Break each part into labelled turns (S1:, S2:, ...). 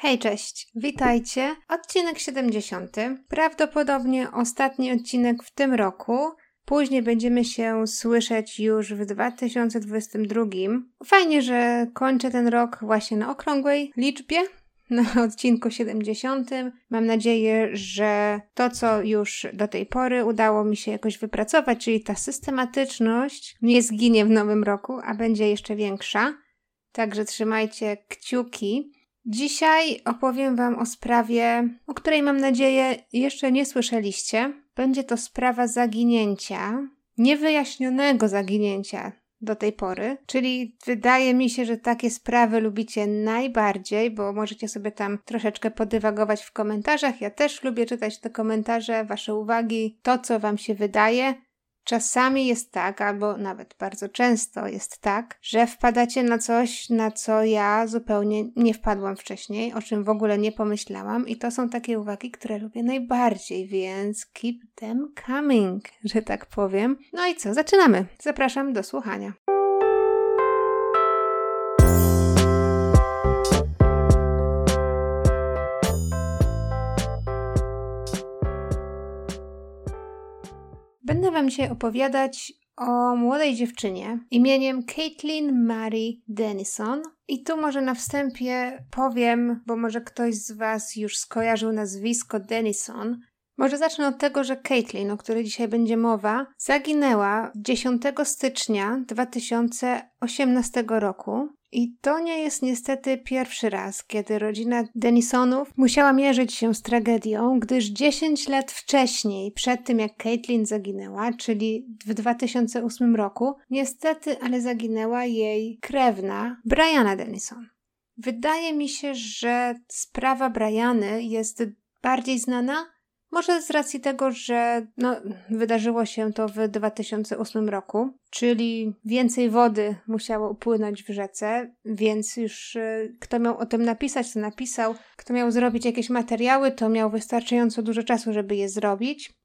S1: Hej, cześć, witajcie. Odcinek 70. Prawdopodobnie ostatni odcinek w tym roku. Później będziemy się słyszeć już w 2022. Fajnie, że kończę ten rok właśnie na okrągłej liczbie, na odcinku 70. Mam nadzieję, że to, co już do tej pory udało mi się jakoś wypracować, czyli ta systematyczność, nie zginie w nowym roku, a będzie jeszcze większa. Także trzymajcie kciuki. Dzisiaj opowiem Wam o sprawie, o której mam nadzieję jeszcze nie słyszeliście. Będzie to sprawa zaginięcia, niewyjaśnionego zaginięcia do tej pory. Czyli wydaje mi się, że takie sprawy lubicie najbardziej, bo możecie sobie tam troszeczkę podywagować w komentarzach. Ja też lubię czytać te komentarze, Wasze uwagi, to co Wam się wydaje. Czasami jest tak, albo nawet bardzo często jest tak, że wpadacie na coś, na co ja zupełnie nie wpadłam wcześniej, o czym w ogóle nie pomyślałam, i to są takie uwagi, które lubię najbardziej, więc keep them coming, że tak powiem. No i co, zaczynamy. Zapraszam do słuchania. Będę Wam dzisiaj opowiadać o młodej dziewczynie imieniem Caitlin Mary Denison. I tu może na wstępie powiem, bo może ktoś z Was już skojarzył nazwisko Denison. Może zacznę od tego, że Caitlin, o której dzisiaj będzie mowa, zaginęła 10 stycznia 2018 roku i to nie jest niestety pierwszy raz, kiedy rodzina Denisonów musiała mierzyć się z tragedią, gdyż 10 lat wcześniej, przed tym jak Caitlin zaginęła, czyli w 2008 roku, niestety, ale zaginęła jej krewna Brianna Denison. Wydaje mi się, że sprawa Briany jest bardziej znana, może z racji tego, że no, wydarzyło się to w 2008 roku, czyli więcej wody musiało upłynąć w rzece, więc już y, kto miał o tym napisać, to napisał. Kto miał zrobić jakieś materiały, to miał wystarczająco dużo czasu, żeby je zrobić.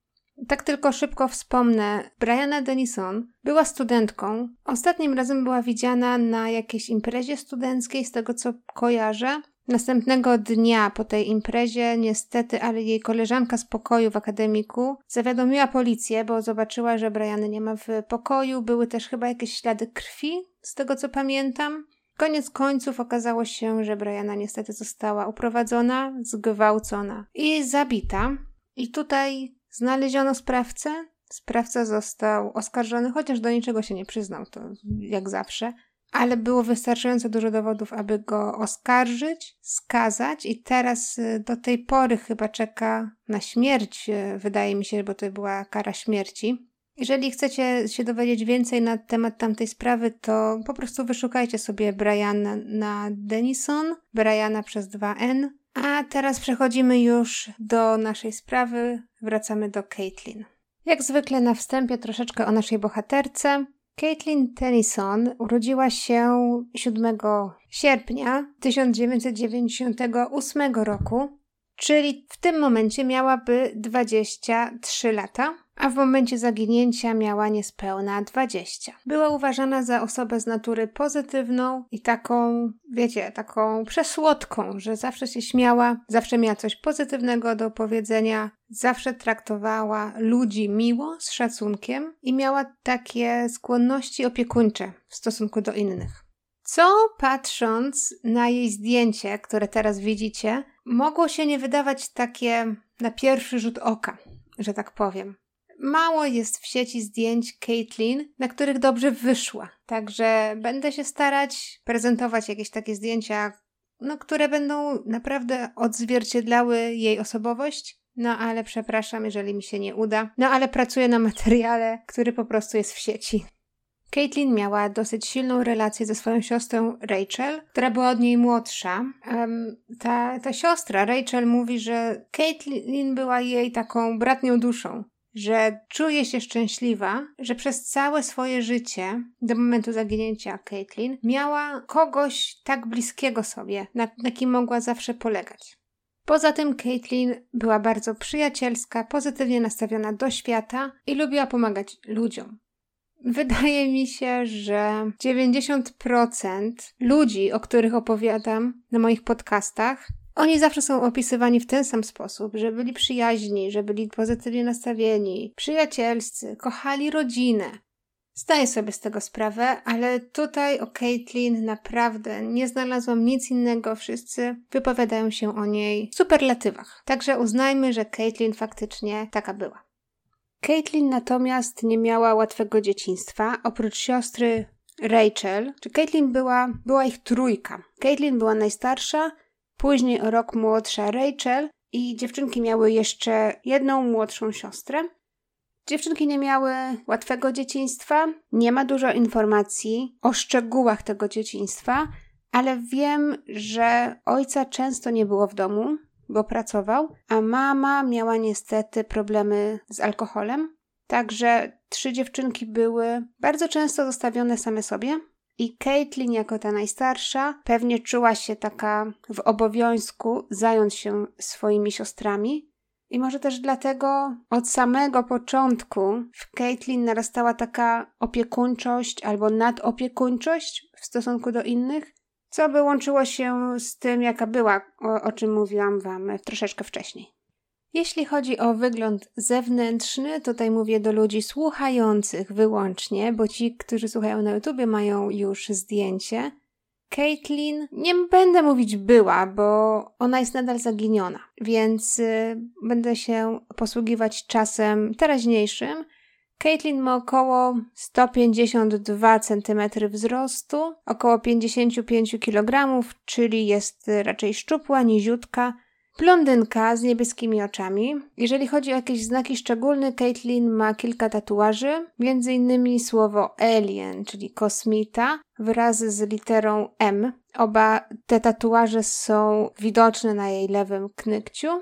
S1: Tak tylko szybko wspomnę, Brianna Denison była studentką. Ostatnim razem była widziana na jakiejś imprezie studenckiej, z tego co kojarzę. Następnego dnia po tej imprezie, niestety, ale jej koleżanka z pokoju w akademiku zawiadomiła policję, bo zobaczyła, że Briany nie ma w pokoju. Były też chyba jakieś ślady krwi, z tego co pamiętam. Koniec końców okazało się, że Briana niestety została uprowadzona, zgwałcona i zabita. I tutaj znaleziono sprawcę. Sprawca został oskarżony, chociaż do niczego się nie przyznał, to jak zawsze ale było wystarczająco dużo dowodów, aby go oskarżyć, skazać i teraz y, do tej pory chyba czeka na śmierć, y, wydaje mi się, bo to była kara śmierci. Jeżeli chcecie się dowiedzieć więcej na temat tamtej sprawy, to po prostu wyszukajcie sobie Briana na Denison, Briana przez 2N. A teraz przechodzimy już do naszej sprawy, wracamy do Caitlin. Jak zwykle na wstępie troszeczkę o naszej bohaterce. Caitlin Tennyson urodziła się 7 sierpnia 1998 roku, czyli w tym momencie miałaby 23 lata a w momencie zaginięcia miała niespełna 20. Była uważana za osobę z natury pozytywną i taką, wiecie, taką przesłodką, że zawsze się śmiała, zawsze miała coś pozytywnego do powiedzenia, zawsze traktowała ludzi miło, z szacunkiem i miała takie skłonności opiekuńcze w stosunku do innych. Co patrząc na jej zdjęcie, które teraz widzicie, mogło się nie wydawać takie na pierwszy rzut oka, że tak powiem. Mało jest w sieci zdjęć Caitlin, na których dobrze wyszła. Także będę się starać prezentować jakieś takie zdjęcia, no, które będą naprawdę odzwierciedlały jej osobowość. No ale przepraszam, jeżeli mi się nie uda. No ale pracuję na materiale, który po prostu jest w sieci. Caitlin miała dosyć silną relację ze swoją siostrą Rachel, która była od niej młodsza. Um, ta, ta siostra, Rachel, mówi, że Caitlin była jej taką bratnią duszą że czuje się szczęśliwa, że przez całe swoje życie, do momentu zaginięcia Caitlin, miała kogoś tak bliskiego sobie, na, na kim mogła zawsze polegać. Poza tym Caitlin była bardzo przyjacielska, pozytywnie nastawiona do świata i lubiła pomagać ludziom. Wydaje mi się, że 90% ludzi, o których opowiadam na moich podcastach, Oni zawsze są opisywani w ten sam sposób, że byli przyjaźni, że byli pozytywnie nastawieni, przyjacielscy, kochali rodzinę. Zdaję sobie z tego sprawę, ale tutaj o Caitlin naprawdę nie znalazłam nic innego. Wszyscy wypowiadają się o niej w superlatywach. Także uznajmy, że Caitlin faktycznie taka była. Caitlin natomiast nie miała łatwego dzieciństwa. Oprócz siostry Rachel, czy Caitlin była, była ich trójka. Caitlin była najstarsza, później o rok młodsza Rachel i dziewczynki miały jeszcze jedną młodszą siostrę. Dziewczynki nie miały łatwego dzieciństwa, nie ma dużo informacji o szczegółach tego dzieciństwa, ale wiem, że ojca często nie było w domu, bo pracował, a mama miała niestety problemy z alkoholem. Także trzy dziewczynki były bardzo często zostawione same sobie. I Caitlin, jako ta najstarsza, pewnie czuła się taka w obowiązku zająć się swoimi siostrami, i może też dlatego od samego początku w Caitlin narastała taka opiekuńczość albo nadopiekuńczość w stosunku do innych, co by łączyło się z tym, jaka była, o, o czym mówiłam Wam troszeczkę wcześniej. Jeśli chodzi o wygląd zewnętrzny, tutaj mówię do ludzi słuchających wyłącznie, bo ci, którzy słuchają na YouTubie, mają już zdjęcie. Caitlin, nie będę mówić była, bo ona jest nadal zaginiona, więc y, będę się posługiwać czasem teraźniejszym. Caitlin ma około 152 cm wzrostu, około 55 kg, czyli jest raczej szczupła, niziutka, Blondynka z niebieskimi oczami. Jeżeli chodzi o jakieś znaki szczególne, Caitlin ma kilka tatuaży, między innymi słowo alien, czyli kosmita, wraz z literą M. Oba te tatuaże są widoczne na jej lewym knykciu.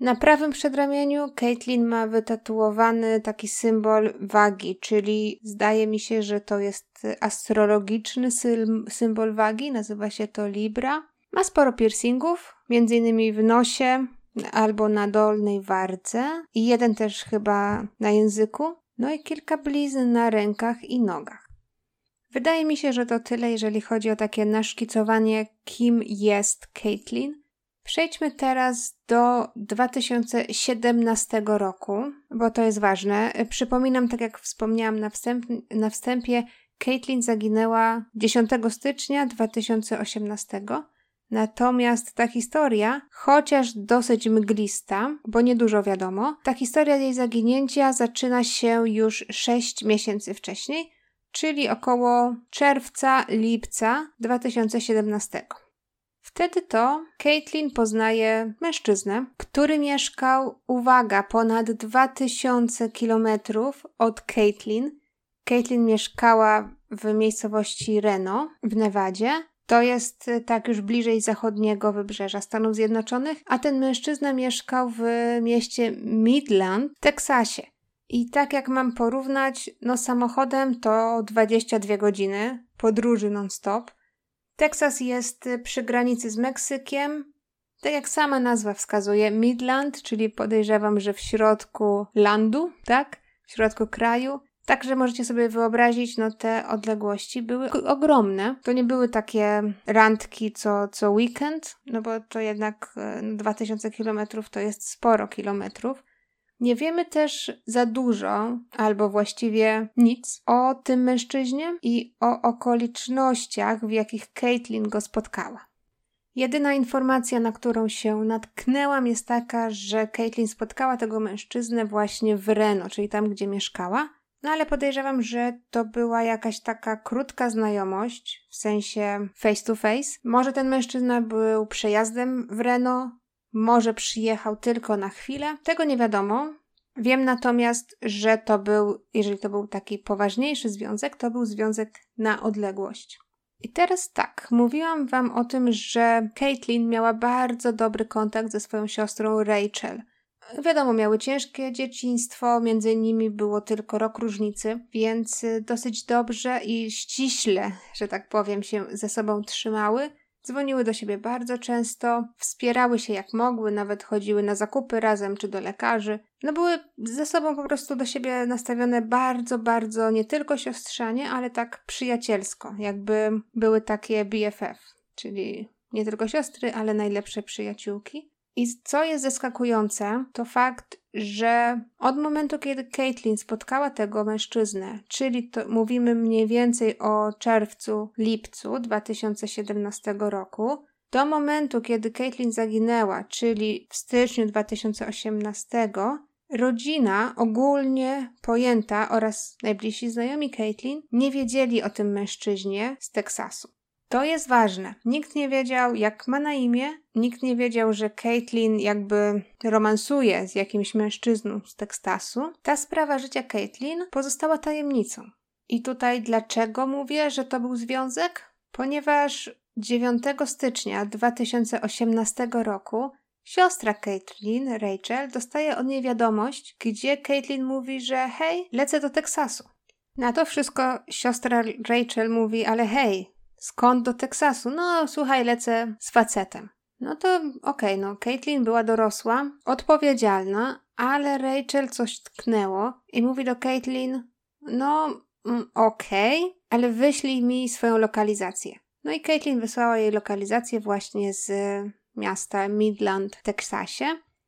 S1: Na prawym przedramieniu Caitlin ma wytatuowany taki symbol wagi, czyli zdaje mi się, że to jest astrologiczny symbol wagi, nazywa się to Libra. Ma sporo piercingów, między innymi w nosie albo na dolnej wardze i jeden też chyba na języku, no i kilka blizn na rękach i nogach. Wydaje mi się, że to tyle, jeżeli chodzi o takie naszkicowanie, kim jest Caitlin. Przejdźmy teraz do 2017 roku, bo to jest ważne. Przypominam, tak jak wspomniałam na, wstęp, na wstępie, Caitlin zaginęła 10 stycznia 2018 Natomiast ta historia, chociaż dosyć mglista, bo niedużo wiadomo, ta historia jej zaginięcia zaczyna się już 6 miesięcy wcześniej, czyli około czerwca, lipca 2017. Wtedy to Caitlin poznaje mężczyznę, który mieszkał, uwaga, ponad 2000 kilometrów od Caitlin. Caitlin mieszkała w miejscowości Reno w Nevadzie, to jest y, tak już bliżej zachodniego wybrzeża Stanów Zjednoczonych, a ten mężczyzna mieszkał w mieście Midland w Teksasie. I tak jak mam porównać, no samochodem to 22 godziny podróży non-stop. Teksas jest y, przy granicy z Meksykiem. Tak jak sama nazwa wskazuje, Midland, czyli podejrzewam, że w środku landu, tak? W środku kraju. Także możecie sobie wyobrazić, no te odległości były ogromne. To nie były takie randki co, co weekend, no bo to jednak 2000 no, kilometrów to jest sporo kilometrów. Nie wiemy też za dużo, albo właściwie nic, o tym mężczyźnie i o okolicznościach, w jakich Caitlin go spotkała. Jedyna informacja, na którą się natknęłam, jest taka, że Caitlin spotkała tego mężczyznę właśnie w Reno, czyli tam, gdzie mieszkała no ale podejrzewam, że to była jakaś taka krótka znajomość, w sensie face to face. Może ten mężczyzna był przejazdem w Renault, może przyjechał tylko na chwilę, tego nie wiadomo. Wiem natomiast, że to był, jeżeli to był taki poważniejszy związek, to był związek na odległość. I teraz tak, mówiłam Wam o tym, że Caitlin miała bardzo dobry kontakt ze swoją siostrą Rachel. Wiadomo, miały ciężkie dzieciństwo, między nimi było tylko rok różnicy, więc dosyć dobrze i ściśle, że tak powiem, się ze sobą trzymały. Dzwoniły do siebie bardzo często, wspierały się jak mogły, nawet chodziły na zakupy razem czy do lekarzy. No były ze sobą po prostu do siebie nastawione bardzo, bardzo nie tylko siostrzanie, ale tak przyjacielsko, jakby były takie BFF, czyli nie tylko siostry, ale najlepsze przyjaciółki. I co jest zaskakujące, to fakt, że od momentu, kiedy Caitlin spotkała tego mężczyznę, czyli to mówimy mniej więcej o czerwcu, lipcu 2017 roku, do momentu, kiedy Caitlin zaginęła, czyli w styczniu 2018, rodzina ogólnie pojęta oraz najbliżsi znajomi Caitlin nie wiedzieli o tym mężczyźnie z Teksasu. To jest ważne. Nikt nie wiedział, jak ma na imię, nikt nie wiedział, że Caitlin jakby romansuje z jakimś mężczyzną z Teksasu. Ta sprawa życia Caitlin pozostała tajemnicą. I tutaj dlaczego mówię, że to był związek? Ponieważ 9 stycznia 2018 roku siostra Caitlin, Rachel, dostaje od niej wiadomość, gdzie Caitlin mówi, że hej, lecę do Teksasu. Na to wszystko siostra Rachel mówi, ale hej, Skąd do Teksasu? No, słuchaj, lecę z facetem. No to okej, okay, no, Caitlin była dorosła, odpowiedzialna, ale Rachel coś tknęło i mówi do Caitlin, no, mm, okej, okay, ale wyślij mi swoją lokalizację. No i Caitlin wysłała jej lokalizację właśnie z miasta Midland w Teksasie.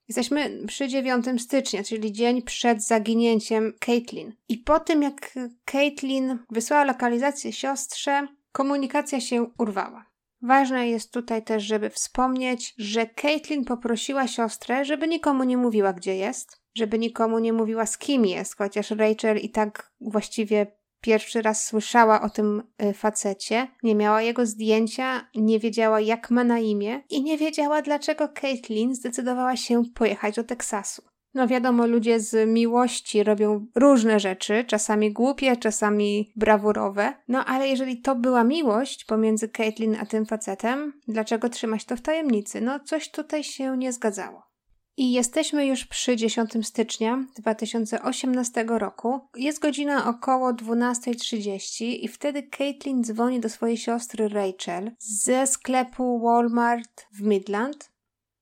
S1: Jesteśmy przy 9 stycznia, czyli dzień przed zaginięciem Caitlin. I po tym, jak Caitlin wysłała lokalizację siostrze, komunikacja się urwała. Ważne jest tutaj też, żeby wspomnieć, że Caitlin poprosiła siostrę, żeby nikomu nie mówiła, gdzie jest, żeby nikomu nie mówiła, z kim jest, chociaż Rachel i tak właściwie pierwszy raz słyszała o tym y, facecie, nie miała jego zdjęcia, nie wiedziała, jak ma na imię i nie wiedziała, dlaczego Caitlin zdecydowała się pojechać do Teksasu. No wiadomo, ludzie z miłości robią różne rzeczy, czasami głupie, czasami brawurowe. No ale jeżeli to była miłość pomiędzy Caitlin a tym facetem, dlaczego trzymać to w tajemnicy? No coś tutaj się nie zgadzało. I jesteśmy już przy 10 stycznia 2018 roku. Jest godzina około 12.30 i wtedy Caitlin dzwoni do swojej siostry Rachel ze sklepu Walmart w Midland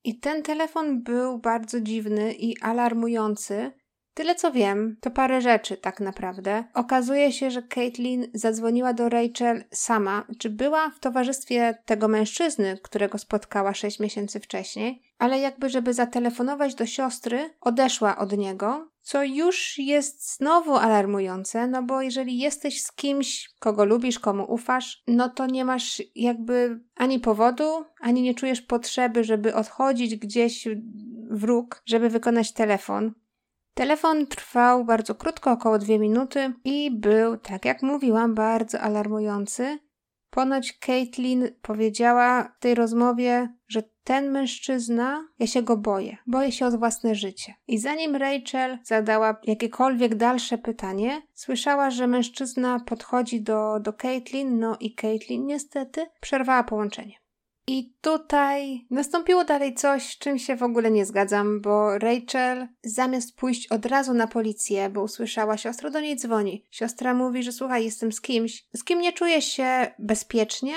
S1: i ten telefon był bardzo dziwny i alarmujący. Tyle co wiem, to parę rzeczy tak naprawdę. Okazuje się, że Caitlin zadzwoniła do Rachel sama, czy była w towarzystwie tego mężczyzny, którego spotkała 6 miesięcy wcześniej, ale jakby żeby zatelefonować do siostry, odeszła od niego, co już jest znowu alarmujące, no bo jeżeli jesteś z kimś, kogo lubisz, komu ufasz, no to nie masz jakby ani powodu, ani nie czujesz potrzeby, żeby odchodzić gdzieś w róg, żeby wykonać telefon. Telefon trwał bardzo krótko, około dwie minuty i był, tak jak mówiłam, bardzo alarmujący. Ponoć Caitlin powiedziała w tej rozmowie, że ten mężczyzna, ja się go boję, boję się o własne życie. I zanim Rachel zadała jakiekolwiek dalsze pytanie, słyszała, że mężczyzna podchodzi do, do Caitlin, no i Caitlin niestety przerwała połączenie. I tutaj nastąpiło dalej coś, z czym się w ogóle nie zgadzam, bo Rachel zamiast pójść od razu na policję, bo usłyszała, siostra do niej dzwoni. Siostra mówi, że słuchaj, jestem z kimś, z kim nie czuję się bezpiecznie.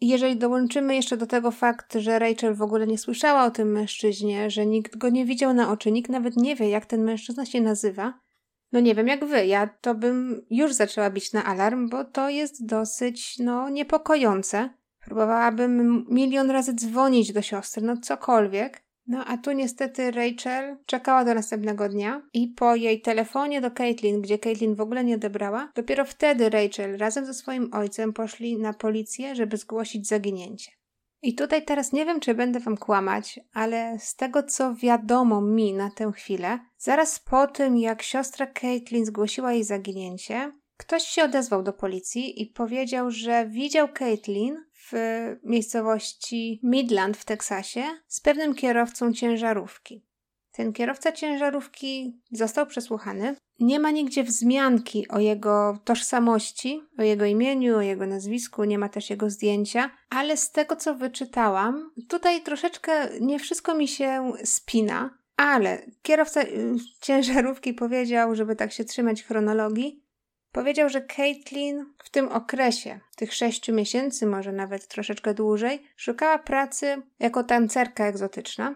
S1: Jeżeli dołączymy jeszcze do tego fakt, że Rachel w ogóle nie słyszała o tym mężczyźnie, że nikt go nie widział na oczy, nikt nawet nie wie, jak ten mężczyzna się nazywa, no nie wiem jak wy, ja to bym już zaczęła bić na alarm, bo to jest dosyć, no, niepokojące. Próbowałabym milion razy dzwonić do siostry, no cokolwiek. No a tu niestety Rachel czekała do następnego dnia i po jej telefonie do Caitlin, gdzie Caitlin w ogóle nie odebrała, dopiero wtedy Rachel razem ze swoim ojcem poszli na policję, żeby zgłosić zaginięcie. I tutaj teraz nie wiem, czy będę wam kłamać, ale z tego co wiadomo mi na tę chwilę, zaraz po tym jak siostra Caitlin zgłosiła jej zaginięcie, ktoś się odezwał do policji i powiedział, że widział Caitlin w miejscowości Midland w Teksasie z pewnym kierowcą ciężarówki. Ten kierowca ciężarówki został przesłuchany. Nie ma nigdzie wzmianki o jego tożsamości, o jego imieniu, o jego nazwisku, nie ma też jego zdjęcia, ale z tego co wyczytałam, tutaj troszeczkę nie wszystko mi się spina, ale kierowca y, ciężarówki powiedział, żeby tak się trzymać chronologii, Powiedział, że Caitlin w tym okresie, tych sześciu miesięcy, może nawet troszeczkę dłużej, szukała pracy jako tancerka egzotyczna.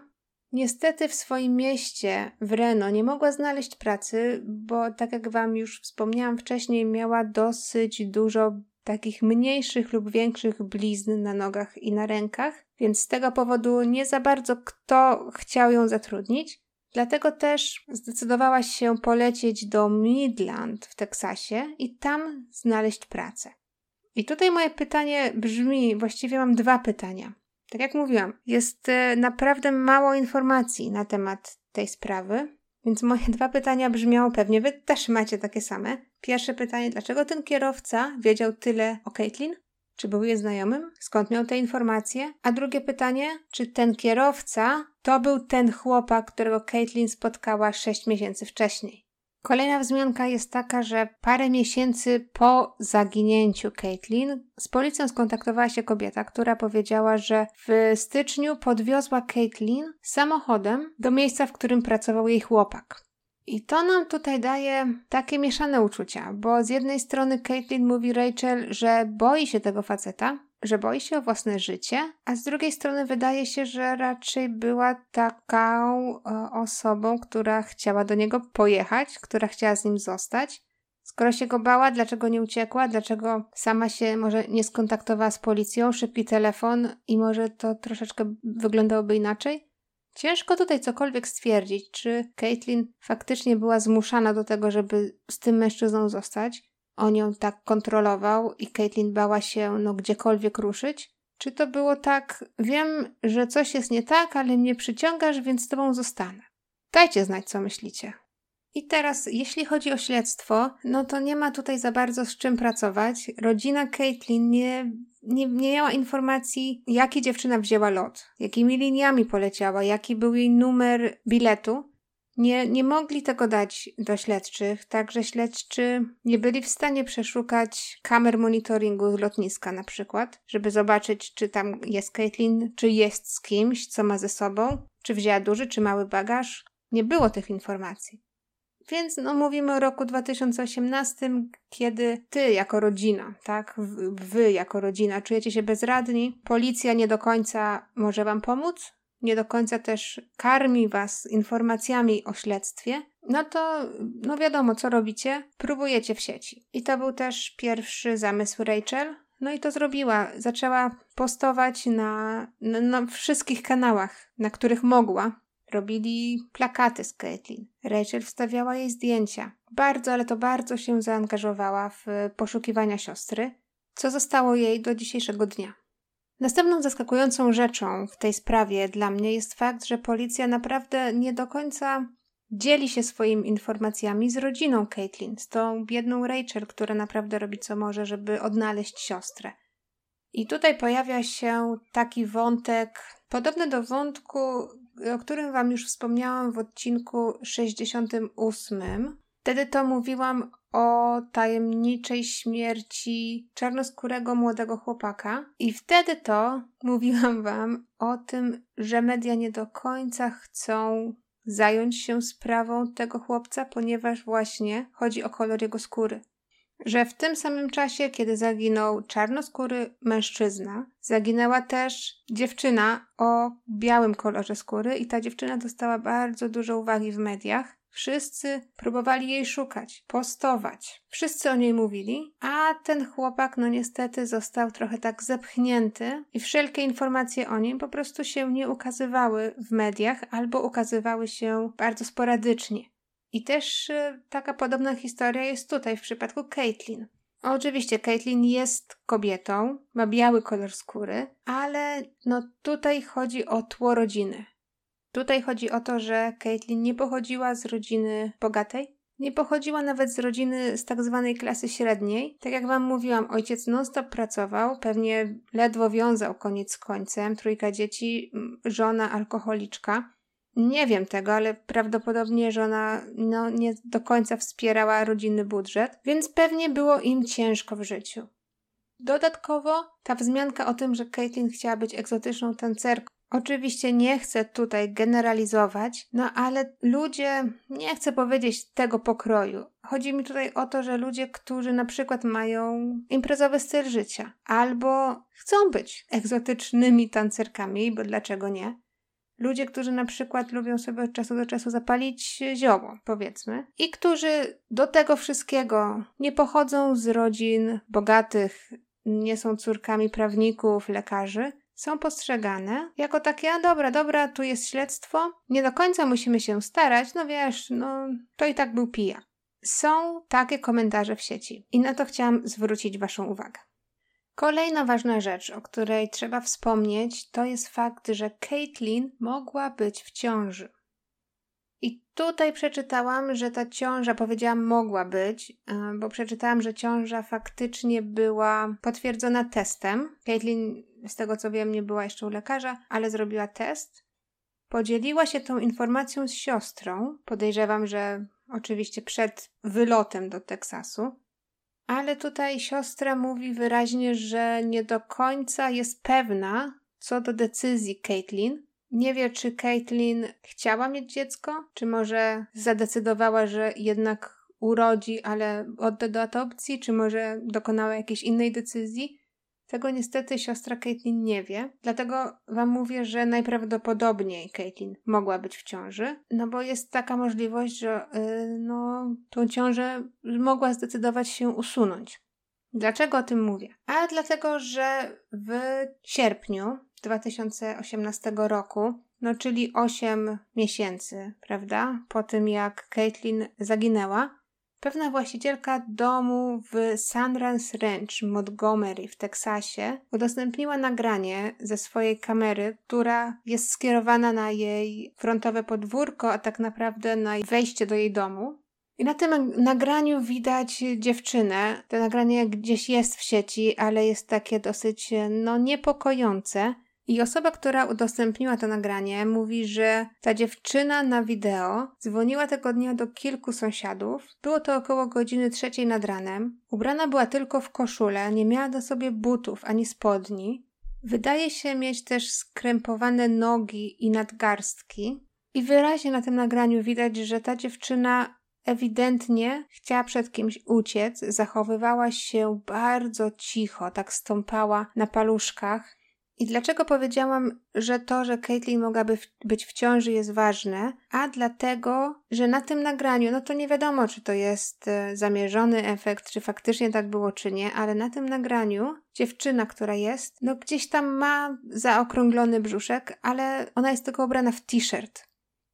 S1: Niestety w swoim mieście, w Reno, nie mogła znaleźć pracy, bo tak jak Wam już wspomniałam wcześniej, miała dosyć dużo takich mniejszych lub większych blizn na nogach i na rękach, więc z tego powodu nie za bardzo kto chciał ją zatrudnić. Dlatego też zdecydowała się polecieć do Midland w Teksasie i tam znaleźć pracę. I tutaj moje pytanie brzmi, właściwie mam dwa pytania. Tak jak mówiłam, jest e, naprawdę mało informacji na temat tej sprawy, więc moje dwa pytania brzmią, pewnie wy też macie takie same. Pierwsze pytanie, dlaczego ten kierowca wiedział tyle o Caitlin? Czy był jej znajomym? Skąd miał te informacje? A drugie pytanie, czy ten kierowca to był ten chłopak, którego Caitlin spotkała 6 miesięcy wcześniej? Kolejna wzmianka jest taka, że parę miesięcy po zaginięciu Caitlin z policją skontaktowała się kobieta, która powiedziała, że w styczniu podwiozła Caitlin samochodem do miejsca, w którym pracował jej chłopak. I to nam tutaj daje takie mieszane uczucia, bo z jednej strony Caitlin mówi Rachel, że boi się tego faceta, że boi się o własne życie, a z drugiej strony wydaje się, że raczej była taką e, osobą, która chciała do niego pojechać, która chciała z nim zostać. Skoro się go bała, dlaczego nie uciekła? Dlaczego sama się może nie skontaktowała z policją? Szybki telefon i może to troszeczkę wyglądałoby inaczej? Ciężko tutaj cokolwiek stwierdzić, czy Caitlin faktycznie była zmuszana do tego, żeby z tym mężczyzną zostać, on ją tak kontrolował i Caitlin bała się no gdziekolwiek ruszyć? Czy to było tak, wiem, że coś jest nie tak, ale mnie przyciągasz, więc z tobą zostanę? Dajcie znać, co myślicie. I teraz, jeśli chodzi o śledztwo, no to nie ma tutaj za bardzo z czym pracować. Rodzina Caitlin nie, nie, nie miała informacji, jaki dziewczyna wzięła lot, jakimi liniami poleciała, jaki był jej numer biletu. Nie, nie mogli tego dać do śledczych, także śledczy nie byli w stanie przeszukać kamer monitoringu z lotniska na przykład, żeby zobaczyć, czy tam jest Caitlin, czy jest z kimś, co ma ze sobą, czy wzięła duży, czy mały bagaż. Nie było tych informacji. Więc no, mówimy o roku 2018, kiedy ty jako rodzina, tak, wy jako rodzina czujecie się bezradni, policja nie do końca może wam pomóc, nie do końca też karmi was informacjami o śledztwie, no to no wiadomo, co robicie, próbujecie w sieci. I to był też pierwszy zamysł Rachel. No i to zrobiła. Zaczęła postować na, na, na wszystkich kanałach, na których mogła. Robili plakaty z Caitlin. Rachel wstawiała jej zdjęcia. Bardzo, ale to bardzo się zaangażowała w poszukiwania siostry, co zostało jej do dzisiejszego dnia. Następną zaskakującą rzeczą w tej sprawie dla mnie jest fakt, że policja naprawdę nie do końca dzieli się swoimi informacjami z rodziną Caitlin, z tą biedną Rachel, która naprawdę robi co może, żeby odnaleźć siostrę. I tutaj pojawia się taki wątek, podobny do wątku, o którym Wam już wspomniałam w odcinku 68. Wtedy to mówiłam o tajemniczej śmierci czarnoskórego młodego chłopaka. I wtedy to mówiłam Wam o tym, że media nie do końca chcą zająć się sprawą tego chłopca, ponieważ właśnie chodzi o kolor jego skóry. Że w tym samym czasie, kiedy zaginął czarnoskóry mężczyzna, zaginęła też dziewczyna o białym kolorze skóry, i ta dziewczyna dostała bardzo dużo uwagi w mediach. Wszyscy próbowali jej szukać, postować. Wszyscy o niej mówili, a ten chłopak, no niestety, został trochę tak zepchnięty i wszelkie informacje o nim po prostu się nie ukazywały w mediach albo ukazywały się bardzo sporadycznie. I też y, taka podobna historia jest tutaj w przypadku Caitlin. Oczywiście Caitlin jest kobietą, ma biały kolor skóry, ale no tutaj chodzi o tło rodziny. Tutaj chodzi o to, że Caitlin nie pochodziła z rodziny bogatej, nie pochodziła nawet z rodziny z tak zwanej klasy średniej. Tak jak wam mówiłam, ojciec non-stop pracował, pewnie ledwo wiązał koniec z końcem, trójka dzieci, żona alkoholiczka. Nie wiem tego, ale prawdopodobnie żona no, nie do końca wspierała rodzinny budżet, więc pewnie było im ciężko w życiu. Dodatkowo ta wzmianka o tym, że Caitlin chciała być egzotyczną tancerką, Oczywiście nie chcę tutaj generalizować, no ale ludzie, nie chcę powiedzieć tego pokroju. Chodzi mi tutaj o to, że ludzie, którzy na przykład mają imprezowy styl życia albo chcą być egzotycznymi tancerkami, bo dlaczego nie? Ludzie, którzy na przykład lubią sobie od czasu do czasu zapalić zioło, powiedzmy, i którzy do tego wszystkiego nie pochodzą z rodzin bogatych, nie są córkami prawników, lekarzy, są postrzegane jako takie, a dobra, dobra, tu jest śledztwo, nie do końca musimy się starać, no wiesz, no to i tak był pija. Są takie komentarze w sieci i na to chciałam zwrócić Waszą uwagę. Kolejna ważna rzecz, o której trzeba wspomnieć, to jest fakt, że Caitlin mogła być w ciąży. I tutaj przeczytałam, że ta ciąża, powiedziałam, mogła być, e, bo przeczytałam, że ciąża faktycznie była potwierdzona testem. Caitlin, z tego co wiem, nie była jeszcze u lekarza, ale zrobiła test. Podzieliła się tą informacją z siostrą. Podejrzewam, że oczywiście przed wylotem do Teksasu. Ale tutaj siostra mówi wyraźnie, że nie do końca jest pewna co do decyzji Caitlin. Nie wie, czy Caitlin chciała mieć dziecko, czy może zadecydowała, że jednak urodzi, ale odda do adopcji, czy może dokonała jakiejś innej decyzji. Tego niestety siostra Caitlin nie wie, dlatego wam mówię, że najprawdopodobniej Caitlin mogła być w ciąży, no bo jest taka możliwość, że yy, no, tą ciążę mogła zdecydować się usunąć. Dlaczego o tym mówię? A dlatego, że w sierpniu 2018 roku, no czyli 8 miesięcy, prawda, po tym jak Caitlin zaginęła, Pewna właścicielka domu w Sunrise Ranch, Montgomery w Teksasie udostępniła nagranie ze swojej kamery, która jest skierowana na jej frontowe podwórko, a tak naprawdę na wejście do jej domu. I na tym nagraniu widać dziewczynę. To nagranie gdzieś jest w sieci, ale jest takie dosyć no, niepokojące. I osoba, która udostępniła to nagranie, mówi, że ta dziewczyna na wideo dzwoniła tego dnia do kilku sąsiadów. Było to około godziny trzeciej nad ranem. Ubrana była tylko w koszulę, nie miała do sobie butów ani spodni. Wydaje się mieć też skrępowane nogi i nadgarstki. I wyraźnie na tym nagraniu widać, że ta dziewczyna ewidentnie chciała przed kimś uciec, zachowywała się bardzo cicho, tak stąpała na paluszkach, i dlaczego powiedziałam, że to, że Caitlyn mogłaby w, być w ciąży jest ważne? A dlatego, że na tym nagraniu, no to nie wiadomo, czy to jest e, zamierzony efekt, czy faktycznie tak było, czy nie, ale na tym nagraniu dziewczyna, która jest, no gdzieś tam ma zaokrąglony brzuszek, ale ona jest tylko ubrana w t-shirt.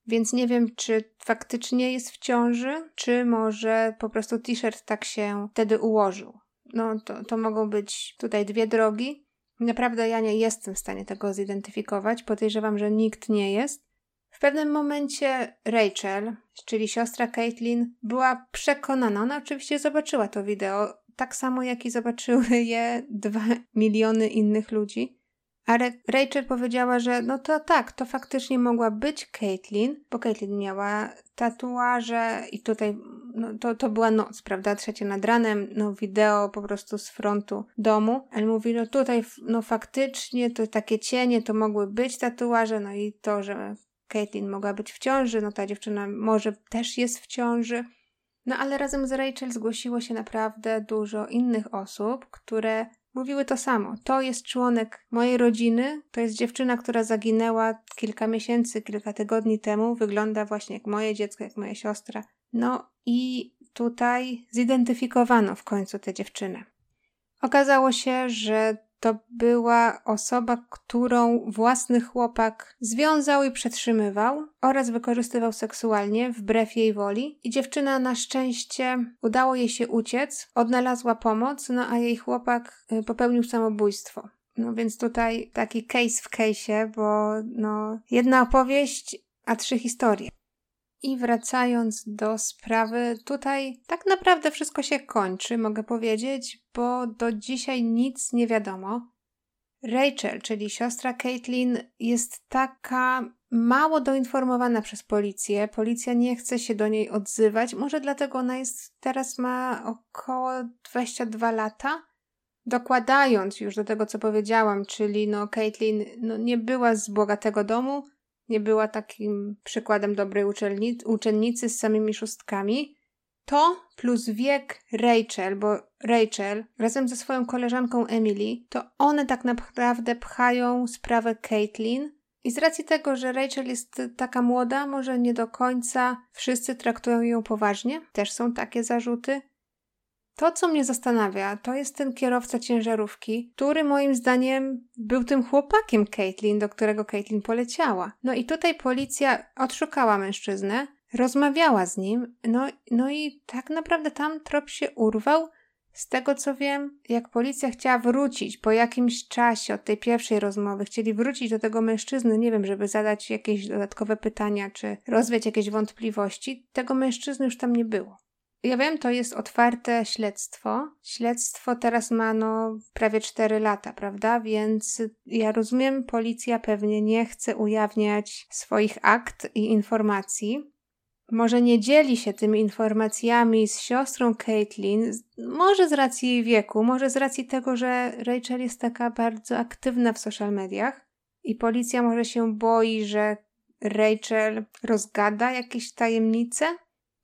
S1: Więc nie wiem, czy faktycznie jest w ciąży, czy może po prostu t-shirt tak się wtedy ułożył. No to, to mogą być tutaj dwie drogi. Naprawdę ja nie jestem w stanie tego zidentyfikować. Podejrzewam, że nikt nie jest. W pewnym momencie Rachel, czyli siostra Caitlin, była przekonana. Ona oczywiście zobaczyła to wideo, tak samo jak i zobaczyły je dwa miliony innych ludzi. Ale Rachel powiedziała, że no to tak, to faktycznie mogła być Caitlin, bo Caitlin miała tatuaże i tutaj no, to, to była noc, prawda? Trzecia nad ranem, no wideo po prostu z frontu domu. Ale mówi, no tutaj no faktycznie to takie cienie to mogły być tatuaże, no i to, że Caitlin mogła być w ciąży, no ta dziewczyna może też jest w ciąży. No ale razem z Rachel zgłosiło się naprawdę dużo innych osób, które mówiły to samo. To jest członek mojej rodziny, to jest dziewczyna, która zaginęła kilka miesięcy, kilka tygodni temu, wygląda właśnie jak moje dziecko, jak moja siostra. No i tutaj zidentyfikowano w końcu tę dziewczynę. Okazało się, że to była osoba, którą własny chłopak związał i przetrzymywał oraz wykorzystywał seksualnie wbrew jej woli. I dziewczyna na szczęście udało jej się uciec, odnalazła pomoc, no a jej chłopak y, popełnił samobójstwo. No więc tutaj taki case w case'ie, bo no jedna opowieść, a trzy historie. I wracając do sprawy, tutaj tak naprawdę wszystko się kończy, mogę powiedzieć, bo do dzisiaj nic nie wiadomo. Rachel, czyli siostra Caitlin, jest taka mało doinformowana przez policję. Policja nie chce się do niej odzywać. Może dlatego ona jest teraz ma około 22 lata. Dokładając już do tego, co powiedziałam, czyli no Caitlin no, nie była z bogatego domu, nie była takim przykładem dobrej uczelni- uczennicy z samymi szóstkami. To plus wiek Rachel, bo Rachel razem ze swoją koleżanką Emily, to one tak naprawdę pchają sprawę Caitlin I z racji tego, że Rachel jest taka młoda, może nie do końca wszyscy traktują ją poważnie. Też są takie zarzuty. To, co mnie zastanawia, to jest ten kierowca ciężarówki, który moim zdaniem był tym chłopakiem Caitlin, do którego Caitlin poleciała. No i tutaj policja odszukała mężczyznę, rozmawiała z nim, no, no i tak naprawdę tam trop się urwał. Z tego co wiem, jak policja chciała wrócić po jakimś czasie od tej pierwszej rozmowy, chcieli wrócić do tego mężczyzny, nie wiem, żeby zadać jakieś dodatkowe pytania czy rozwiać jakieś wątpliwości, tego mężczyzny już tam nie było. Ja wiem, to jest otwarte śledztwo. Śledztwo teraz ma no prawie 4 lata, prawda? Więc ja rozumiem, policja pewnie nie chce ujawniać swoich akt i informacji. Może nie dzieli się tymi informacjami z siostrą Caitlin, może z racji jej wieku, może z racji tego, że Rachel jest taka bardzo aktywna w social mediach i policja może się boi, że Rachel rozgada jakieś tajemnice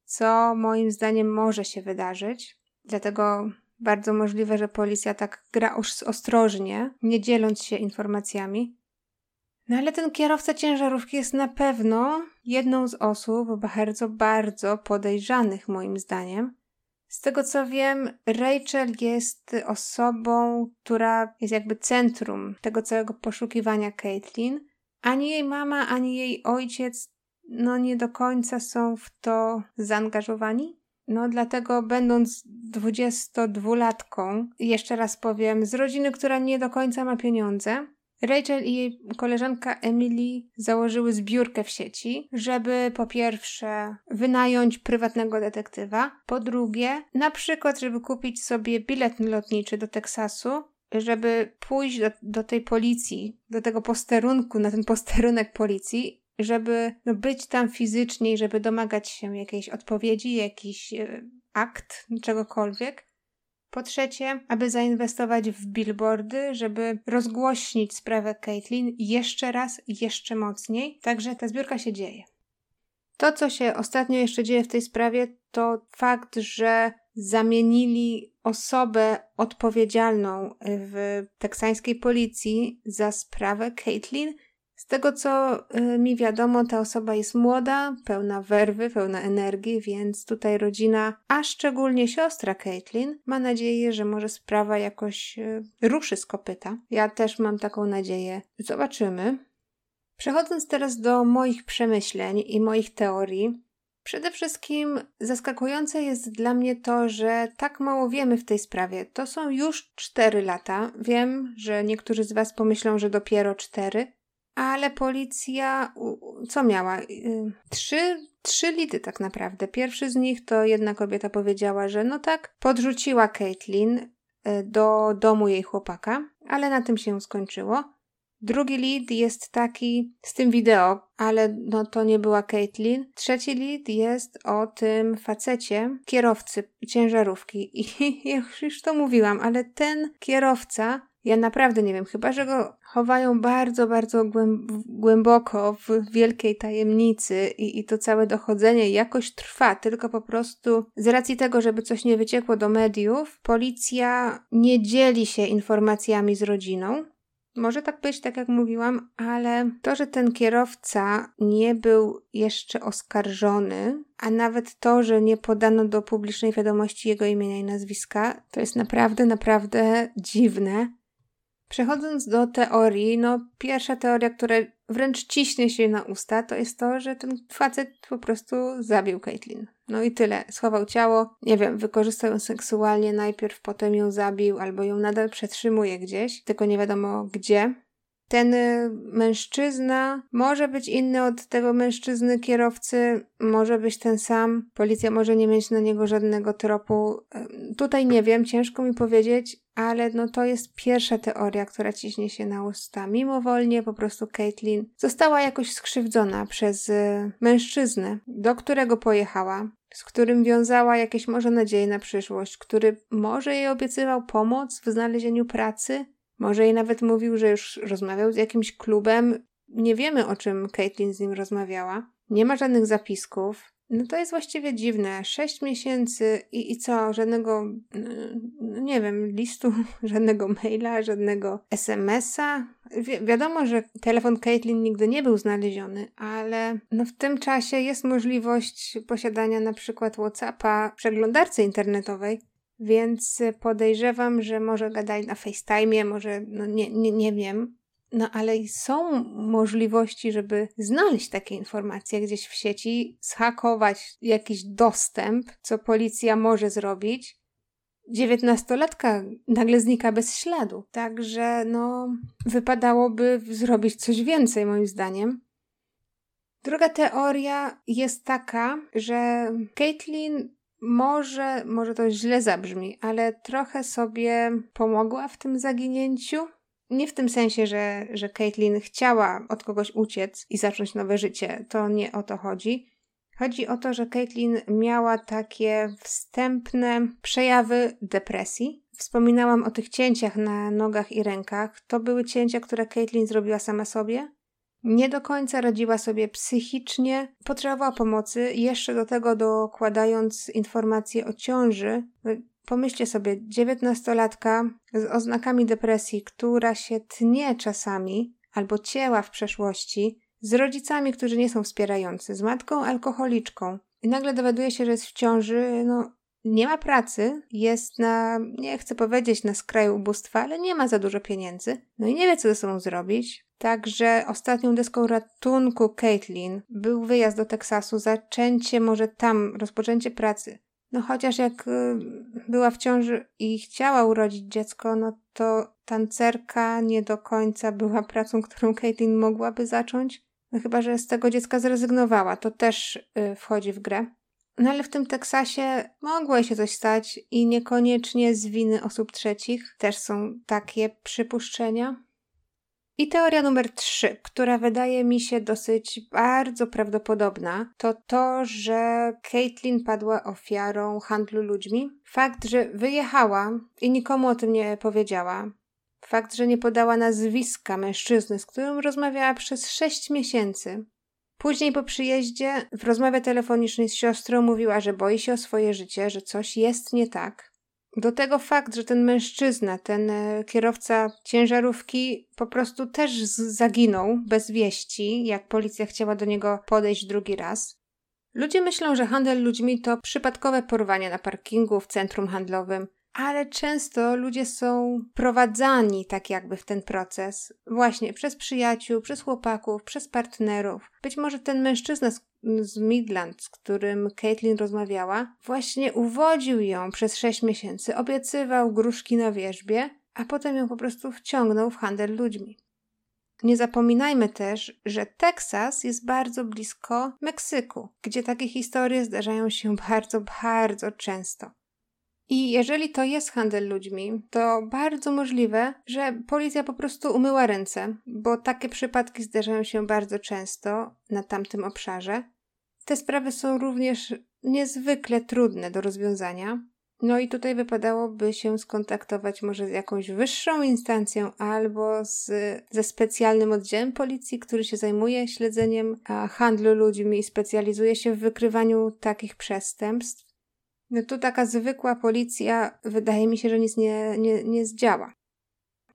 S1: co moim zdaniem może się wydarzyć. Dlatego bardzo możliwe, że policja tak gra ostrożnie, nie dzieląc się informacjami. No ale ten kierowca ciężarówki jest na pewno jedną z osób bardzo, bardzo podejrzanych moim zdaniem. Z tego co wiem, Rachel jest osobą, która jest jakby centrum tego całego poszukiwania Caitlin. Ani jej mama, ani jej ojciec no nie do końca są w to zaangażowani. No dlatego będąc 22-latką, jeszcze raz powiem, z rodziny, która nie do końca ma pieniądze, Rachel i jej koleżanka Emily założyły zbiórkę w sieci, żeby po pierwsze wynająć prywatnego detektywa, po drugie na przykład, żeby kupić sobie bilet lotniczy do Teksasu, żeby pójść do, do tej policji, do tego posterunku, na ten posterunek policji żeby no, być tam fizycznie i żeby domagać się jakiejś odpowiedzi, jakiś e, akt, czegokolwiek. Po trzecie, aby zainwestować w billboardy, żeby rozgłośnić sprawę Caitlin jeszcze raz, jeszcze mocniej. Także ta zbiórka się dzieje. To, co się ostatnio jeszcze dzieje w tej sprawie, to fakt, że zamienili osobę odpowiedzialną w teksańskiej policji za sprawę Caitlin z tego co y, mi wiadomo, ta osoba jest młoda, pełna werwy, pełna energii, więc tutaj rodzina, a szczególnie siostra Caitlin, ma nadzieję, że może sprawa jakoś y, ruszy z kopyta. Ja też mam taką nadzieję. Zobaczymy. Przechodząc teraz do moich przemyśleń i moich teorii, Przede wszystkim zaskakujące jest dla mnie to, że tak mało wiemy w tej sprawie. To są już 4 lata. Wiem, że niektórzy z Was pomyślą, że dopiero 4, ale policja co miała? Y, trzy, trzy lidy tak naprawdę. Pierwszy z nich to jedna kobieta powiedziała, że no tak, podrzuciła Caitlin y, do domu jej chłopaka, ale na tym się skończyło. Drugi lead jest taki z tym wideo, ale no to nie była Caitlin. Trzeci lead jest o tym facecie, kierowcy ciężarówki. I już to mówiłam, ale ten kierowca ja naprawdę nie wiem, chyba że go chowają bardzo, bardzo głęboko w wielkiej tajemnicy i, i to całe dochodzenie jakoś trwa, tylko po prostu z racji tego, żeby coś nie wyciekło do mediów, policja nie dzieli się informacjami z rodziną. Może tak być, tak jak mówiłam, ale to, że ten kierowca nie był jeszcze oskarżony, a nawet to, że nie podano do publicznej wiadomości jego imienia i nazwiska, to jest naprawdę, naprawdę dziwne. Przechodząc do teorii, no pierwsza teoria, która wręcz ciśnie się na usta, to jest to, że ten facet po prostu zabił Caitlin. No i tyle. Schował ciało, nie wiem, wykorzystał ją seksualnie najpierw, potem ją zabił, albo ją nadal przetrzymuje gdzieś, tylko nie wiadomo gdzie. Ten y, mężczyzna może być inny od tego mężczyzny kierowcy, może być ten sam. Policja może nie mieć na niego żadnego tropu. Tutaj nie wiem, ciężko mi powiedzieć, ale no to jest pierwsza teoria, która ciśnie się na usta. Mimowolnie po prostu Caitlin została jakoś skrzywdzona przez y, mężczyznę, do którego pojechała, z którym wiązała jakieś może nadzieje na przyszłość, który może jej obiecywał pomoc w znalezieniu pracy, może jej nawet mówił, że już rozmawiał z jakimś klubem. Nie wiemy, o czym Caitlin z nim rozmawiała. Nie ma żadnych zapisków. No to jest właściwie dziwne. Sześć miesięcy i, i co? Żadnego, no nie wiem, listu, żadnego maila, żadnego SMS-a. Wi wiadomo, że telefon Caitlin nigdy nie był znaleziony, ale no w tym czasie jest możliwość posiadania na przykład WhatsAppa w przeglądarce internetowej, więc podejrzewam, że może gadali na FaceTime, może, no nie, nie, nie wiem, no ale są możliwości, żeby znaleźć takie informacje gdzieś w sieci, zhakować jakiś dostęp, co policja może zrobić. Dziewiętnastolatka nagle znika bez śladu. Także no, wypadałoby zrobić coś więcej, moim zdaniem. Druga teoria jest taka, że Caitlin może, może to źle zabrzmi, ale trochę sobie pomogła w tym zaginięciu nie w tym sensie, że, że Caitlin chciała od kogoś uciec i zacząć nowe życie. To nie o to chodzi. Chodzi o to, że Caitlin miała takie wstępne przejawy depresji. Wspominałam o tych cięciach na nogach i rękach. To były cięcia, które Caitlin zrobiła sama sobie. Nie do końca radziła sobie psychicznie, potrzebowała pomocy, jeszcze do tego dokładając informacje o ciąży. Pomyślcie sobie, dziewiętnastolatka z oznakami depresji, która się tnie czasami albo cięła w przeszłości, z rodzicami, którzy nie są wspierający, z matką alkoholiczką i nagle dowiaduje się, że jest w ciąży, no nie ma pracy, jest na, nie chcę powiedzieć na skraju ubóstwa, ale nie ma za dużo pieniędzy, no i nie wie, co ze sobą zrobić. Także ostatnią deską ratunku Caitlin był wyjazd do Teksasu, zaczęcie może tam, rozpoczęcie pracy. No chociaż jak y, była w ciąży i chciała urodzić dziecko, no to tancerka nie do końca była pracą, którą Caitlin mogłaby zacząć. No chyba, że z tego dziecka zrezygnowała, to też y, wchodzi w grę. No ale w tym Teksasie mogło się coś stać i niekoniecznie z winy osób trzecich. Też są takie przypuszczenia. I teoria numer trzy, która wydaje mi się dosyć bardzo prawdopodobna, to to, że Caitlin padła ofiarą handlu ludźmi. Fakt, że wyjechała i nikomu o tym nie powiedziała. Fakt, że nie podała nazwiska mężczyzny, z którym rozmawiała przez sześć miesięcy. Później po przyjeździe w rozmowie telefonicznej z siostrą mówiła, że boi się o swoje życie, że coś jest nie tak. Do tego fakt, że ten mężczyzna, ten e, kierowca ciężarówki po prostu też zaginął bez wieści, jak policja chciała do niego podejść drugi raz. Ludzie myślą, że handel ludźmi to przypadkowe porwanie na parkingu w centrum handlowym, ale często ludzie są prowadzani tak jakby w ten proces, właśnie przez przyjaciół, przez chłopaków, przez partnerów. Być może ten mężczyzna z, Midland, z którym Caitlin rozmawiała, właśnie uwodził ją przez sześć miesięcy, obiecywał gruszki na wierzbie, a potem ją po prostu wciągnął w handel ludźmi. Nie zapominajmy też, że Teksas jest bardzo blisko Meksyku, gdzie takie historie zdarzają się bardzo, bardzo często. I jeżeli to jest handel ludźmi, to bardzo możliwe, że policja po prostu umyła ręce, bo takie przypadki zdarzają się bardzo często na tamtym obszarze. Te sprawy są również niezwykle trudne do rozwiązania. No i tutaj wypadałoby się skontaktować może z jakąś wyższą instancją albo z, ze specjalnym oddziałem policji, który się zajmuje śledzeniem handlu ludźmi i specjalizuje się w wykrywaniu takich przestępstw. No tu taka zwykła policja wydaje mi się, że nic nie, nie, nie zdziała.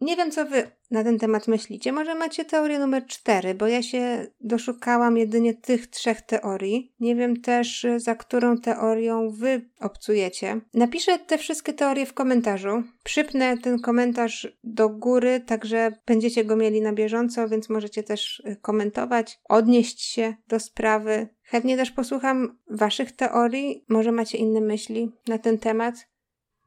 S1: Nie wiem, co wy na ten temat myślicie. Może macie teorię numer cztery, bo ja się doszukałam jedynie tych trzech teorii. Nie wiem też, za którą teorią wy obcujecie. Napiszę te wszystkie teorie w komentarzu. Przypnę ten komentarz do góry, także będziecie go mieli na bieżąco, więc możecie też y, komentować, odnieść się do sprawy. Chętnie też posłucham waszych teorii. Może macie inne myśli na ten temat.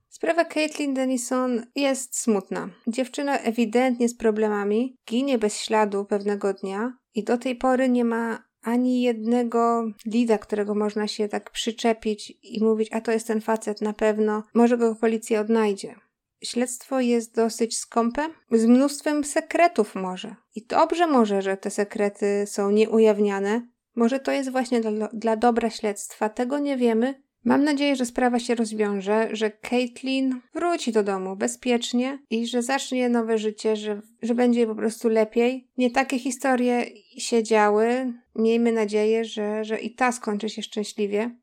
S1: Sprawa Caitlin Denison jest smutna. Dziewczyna ewidentnie z problemami ginie bez śladu pewnego dnia i do tej pory nie ma ani jednego lida, którego można się tak przyczepić i mówić, a to jest ten facet na pewno, może go policja odnajdzie. Śledztwo jest dosyć skąpe, z mnóstwem sekretów może. I dobrze może, że te sekrety są nieujawniane. Może to jest właśnie dla, dla dobra śledztwa, tego nie wiemy, Mam nadzieję, że sprawa się rozwiąże, że Caitlin wróci do domu bezpiecznie i że zacznie nowe życie, że, że będzie jej po prostu lepiej. Nie takie historie się działy. Miejmy nadzieję, że, że i ta skończy się szczęśliwie.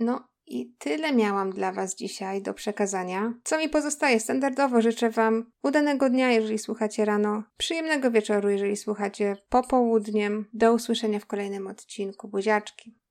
S1: No i tyle miałam dla Was dzisiaj do przekazania. Co mi pozostaje? Standardowo życzę Wam udanego dnia, jeżeli słuchacie rano, przyjemnego wieczoru, jeżeli słuchacie popołudniem. Do usłyszenia w kolejnym odcinku. Buziaczki.